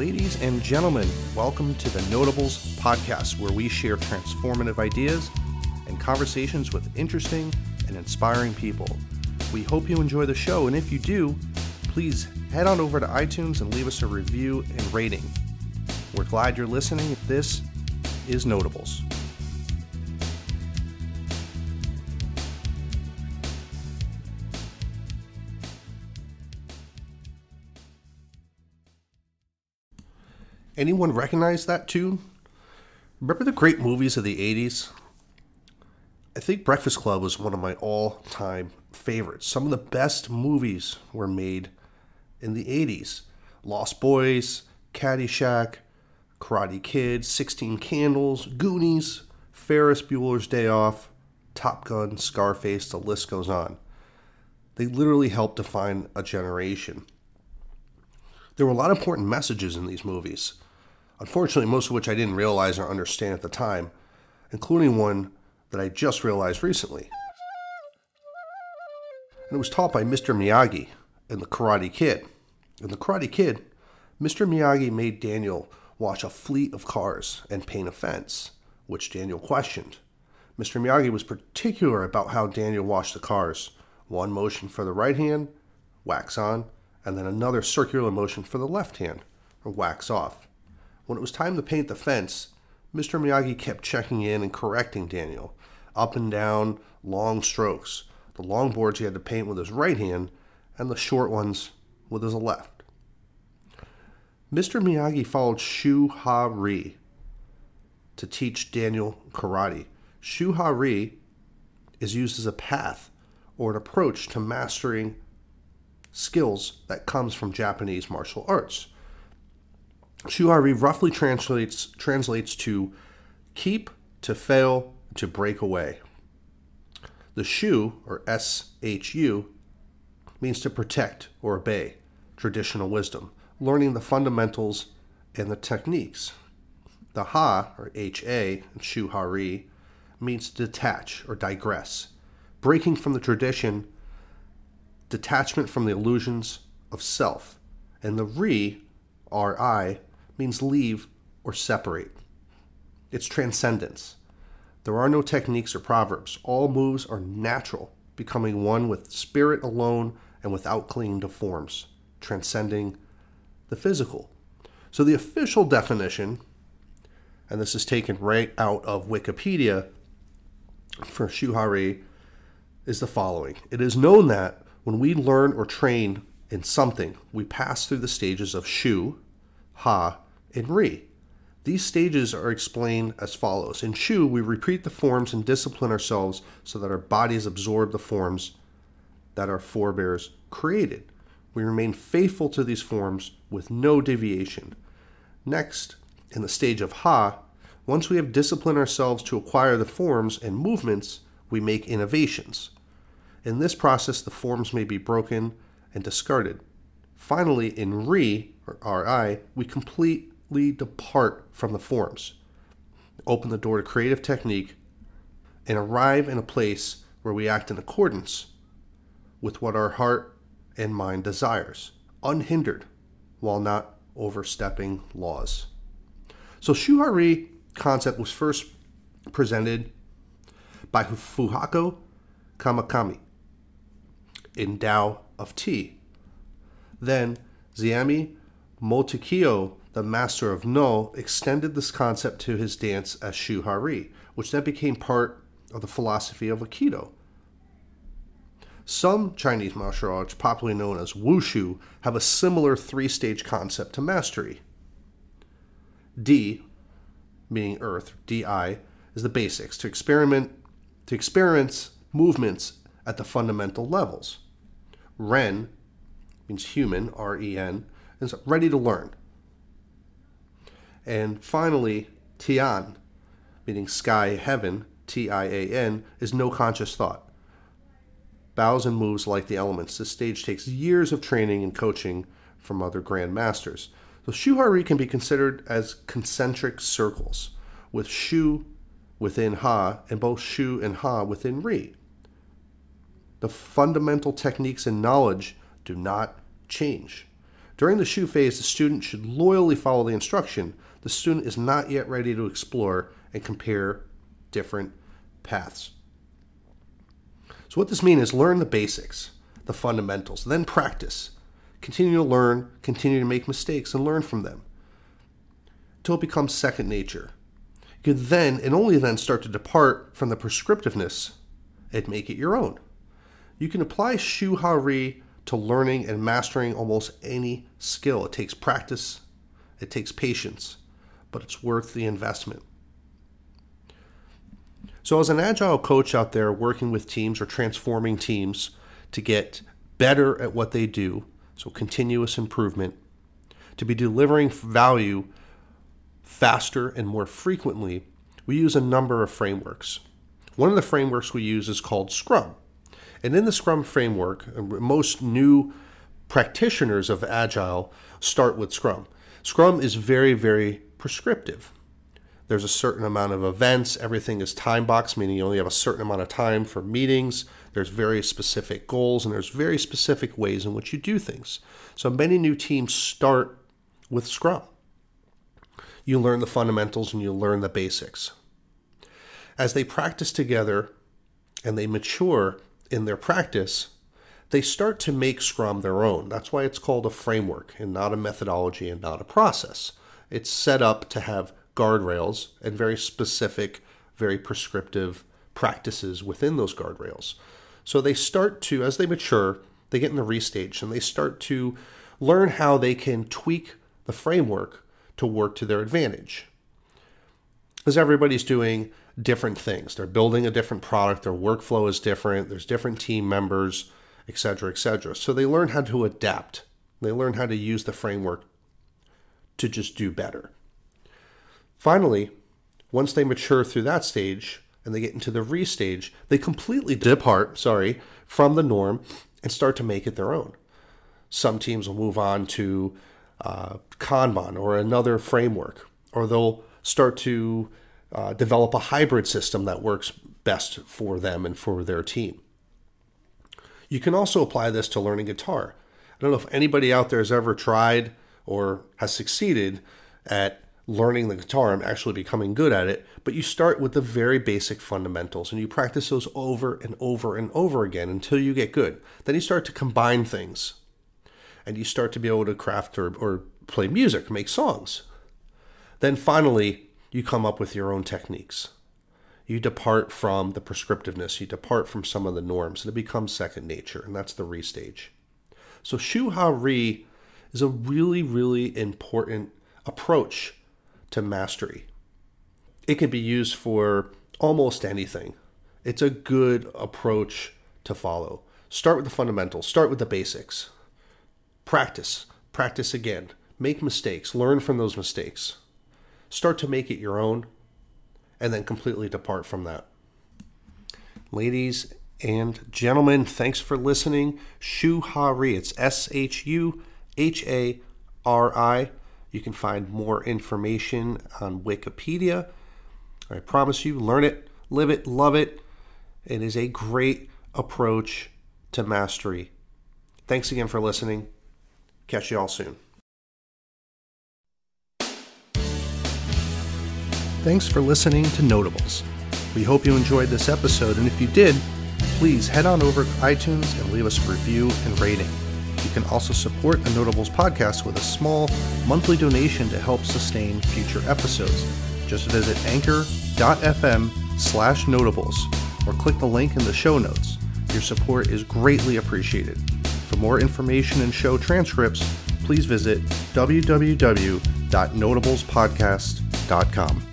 Ladies and gentlemen, welcome to the Notables podcast, where we share transformative ideas and conversations with interesting and inspiring people. We hope you enjoy the show, and if you do, please head on over to iTunes and leave us a review and rating. We're glad you're listening. This is Notables. Anyone recognize that tune? Remember the great movies of the 80s? I think Breakfast Club was one of my all time favorites. Some of the best movies were made in the 80s Lost Boys, Caddyshack, Karate Kid, 16 Candles, Goonies, Ferris Bueller's Day Off, Top Gun, Scarface, the list goes on. They literally helped define a generation. There were a lot of important messages in these movies. Unfortunately, most of which I didn't realize or understand at the time, including one that I just realized recently. And it was taught by Mr. Miyagi in The Karate Kid. In The Karate Kid, Mr. Miyagi made Daniel watch a fleet of cars and paint a fence, which Daniel questioned. Mr. Miyagi was particular about how Daniel watched the cars one motion for the right hand, wax on, and then another circular motion for the left hand, or wax off. When it was time to paint the fence, Mr. Miyagi kept checking in and correcting Daniel. Up and down, long strokes. The long boards he had to paint with his right hand, and the short ones with his left. Mr. Miyagi followed Shu Ha Ri to teach Daniel karate. Shu Ha Ri is used as a path or an approach to mastering skills that comes from Japanese martial arts. Shu Ha roughly translates translates to keep, to fail, to break away. The shu or S H U means to protect or obey traditional wisdom learning the fundamentals and the techniques. The ha, or ha, in shu hari, means to detach or digress, breaking from the tradition, detachment from the illusions of self. And the ri, ri, means leave or separate. It's transcendence. There are no techniques or proverbs. All moves are natural, becoming one with spirit alone and without clinging to forms, transcending the physical. So the official definition, and this is taken right out of Wikipedia for Shu Ha is the following It is known that when we learn or train in something, we pass through the stages of Shu, Ha, and re. These stages are explained as follows. In Shu, we repeat the forms and discipline ourselves so that our bodies absorb the forms that our forebears created. We remain faithful to these forms with no deviation. Next, in the stage of Ha, once we have disciplined ourselves to acquire the forms and movements, we make innovations. In this process, the forms may be broken and discarded. Finally, in Re, or Ri, we completely depart from the forms, open the door to creative technique, and arrive in a place where we act in accordance with what our heart and mind desires, unhindered, while not overstepping laws. So Shu Ha concept was first presented by Fuhaku Kawakami in Tao of Tea. Then Zeami Motokiyo, the master of Noh, extended this concept to his dance as Shu Ha which then became part of the philosophy of Aikido. Some Chinese martial arts, popularly known as wushu, have a similar three stage concept to mastery. D, meaning earth, DI, is the basics to experiment to experience movements at the fundamental levels. Ren means human, R E N, is ready to learn. And finally, Tian, meaning sky, heaven, T I A N, is no conscious thought bows and moves like the elements. This stage takes years of training and coaching from other grandmasters. So Shu Ha Ri can be considered as concentric circles, with Shu within Ha and both Shu and Ha within Ri. The fundamental techniques and knowledge do not change. During the Shu phase, the student should loyally follow the instruction. The student is not yet ready to explore and compare different paths. So, what this means is learn the basics, the fundamentals, then practice. Continue to learn, continue to make mistakes, and learn from them until it becomes second nature. You can then and only then start to depart from the prescriptiveness and make it your own. You can apply Shu Ha Ri to learning and mastering almost any skill. It takes practice, it takes patience, but it's worth the investment. So, as an agile coach out there working with teams or transforming teams to get better at what they do, so continuous improvement, to be delivering value faster and more frequently, we use a number of frameworks. One of the frameworks we use is called Scrum. And in the Scrum framework, uh, most new practitioners of Agile start with Scrum. Scrum is very, very prescriptive. There's a certain amount of events, everything is time boxed, meaning you only have a certain amount of time for meetings. There's very specific goals and there's very specific ways in which you do things. So many new teams start with Scrum. You learn the fundamentals and you learn the basics. As they practice together and they mature in their practice, they start to make Scrum their own. That's why it's called a framework and not a methodology and not a process. It's set up to have guardrails and very specific, very prescriptive practices within those guardrails. So they start to, as they mature, they get in the Ri stage and they start to learn how they can tweak the framework to work to their advantage. Because everybody's doing different things. They're building a different product, their workflow is different, there's different team members, etc., etc. So they learn how to adapt. They learn how to use the framework to just do better. Finally, once they mature through that stage and they get into the Ri stage, they completely depart, sorry, from the norm and start to make it their own. Some teams will move on to uh, Kanban or another framework, or they'll start to uh, develop a hybrid system that works best for them and for their team. You can also apply this to learning guitar. I don't know if anybody out there has ever tried or has succeeded at learning the guitar and actually becoming good at it, but you start with the very basic fundamentals and you practice those over and over and over again until you get good. Then you start to combine things and you start to be able to craft or, or play music, make songs. Then finally, you come up with your own techniques. You depart from the prescriptiveness, you depart from some of the norms, and it becomes second nature, and that's the Ri stage. So, Shu Ha Ri is a really, really important approach to mastery. It can be used for almost anything. It's a good approach to follow. Start with the fundamentals, start with the basics. Practice, practice again. Make mistakes, learn from those mistakes start to make it your own, and then completely depart from that. Ladies and gentlemen, thanks for listening. Shu Hari, it's S H U H A R I. You can find more information on Wikipedia. I promise you, learn it, live it, love it. It is a great approach to mastery. Thanks again for listening. Catch you all soon. Thanks for listening to Notables. We hope you enjoyed this episode, and if you did, please head on over to iTunes and leave us a review and rating. You can also support the Notables podcast with a small monthly donation to help sustain future episodes. Just visit anchor.fm slash notables or click the link in the show notes. Your support is greatly appreciated. For more information and show transcripts, please visit www.notablespodcast.com.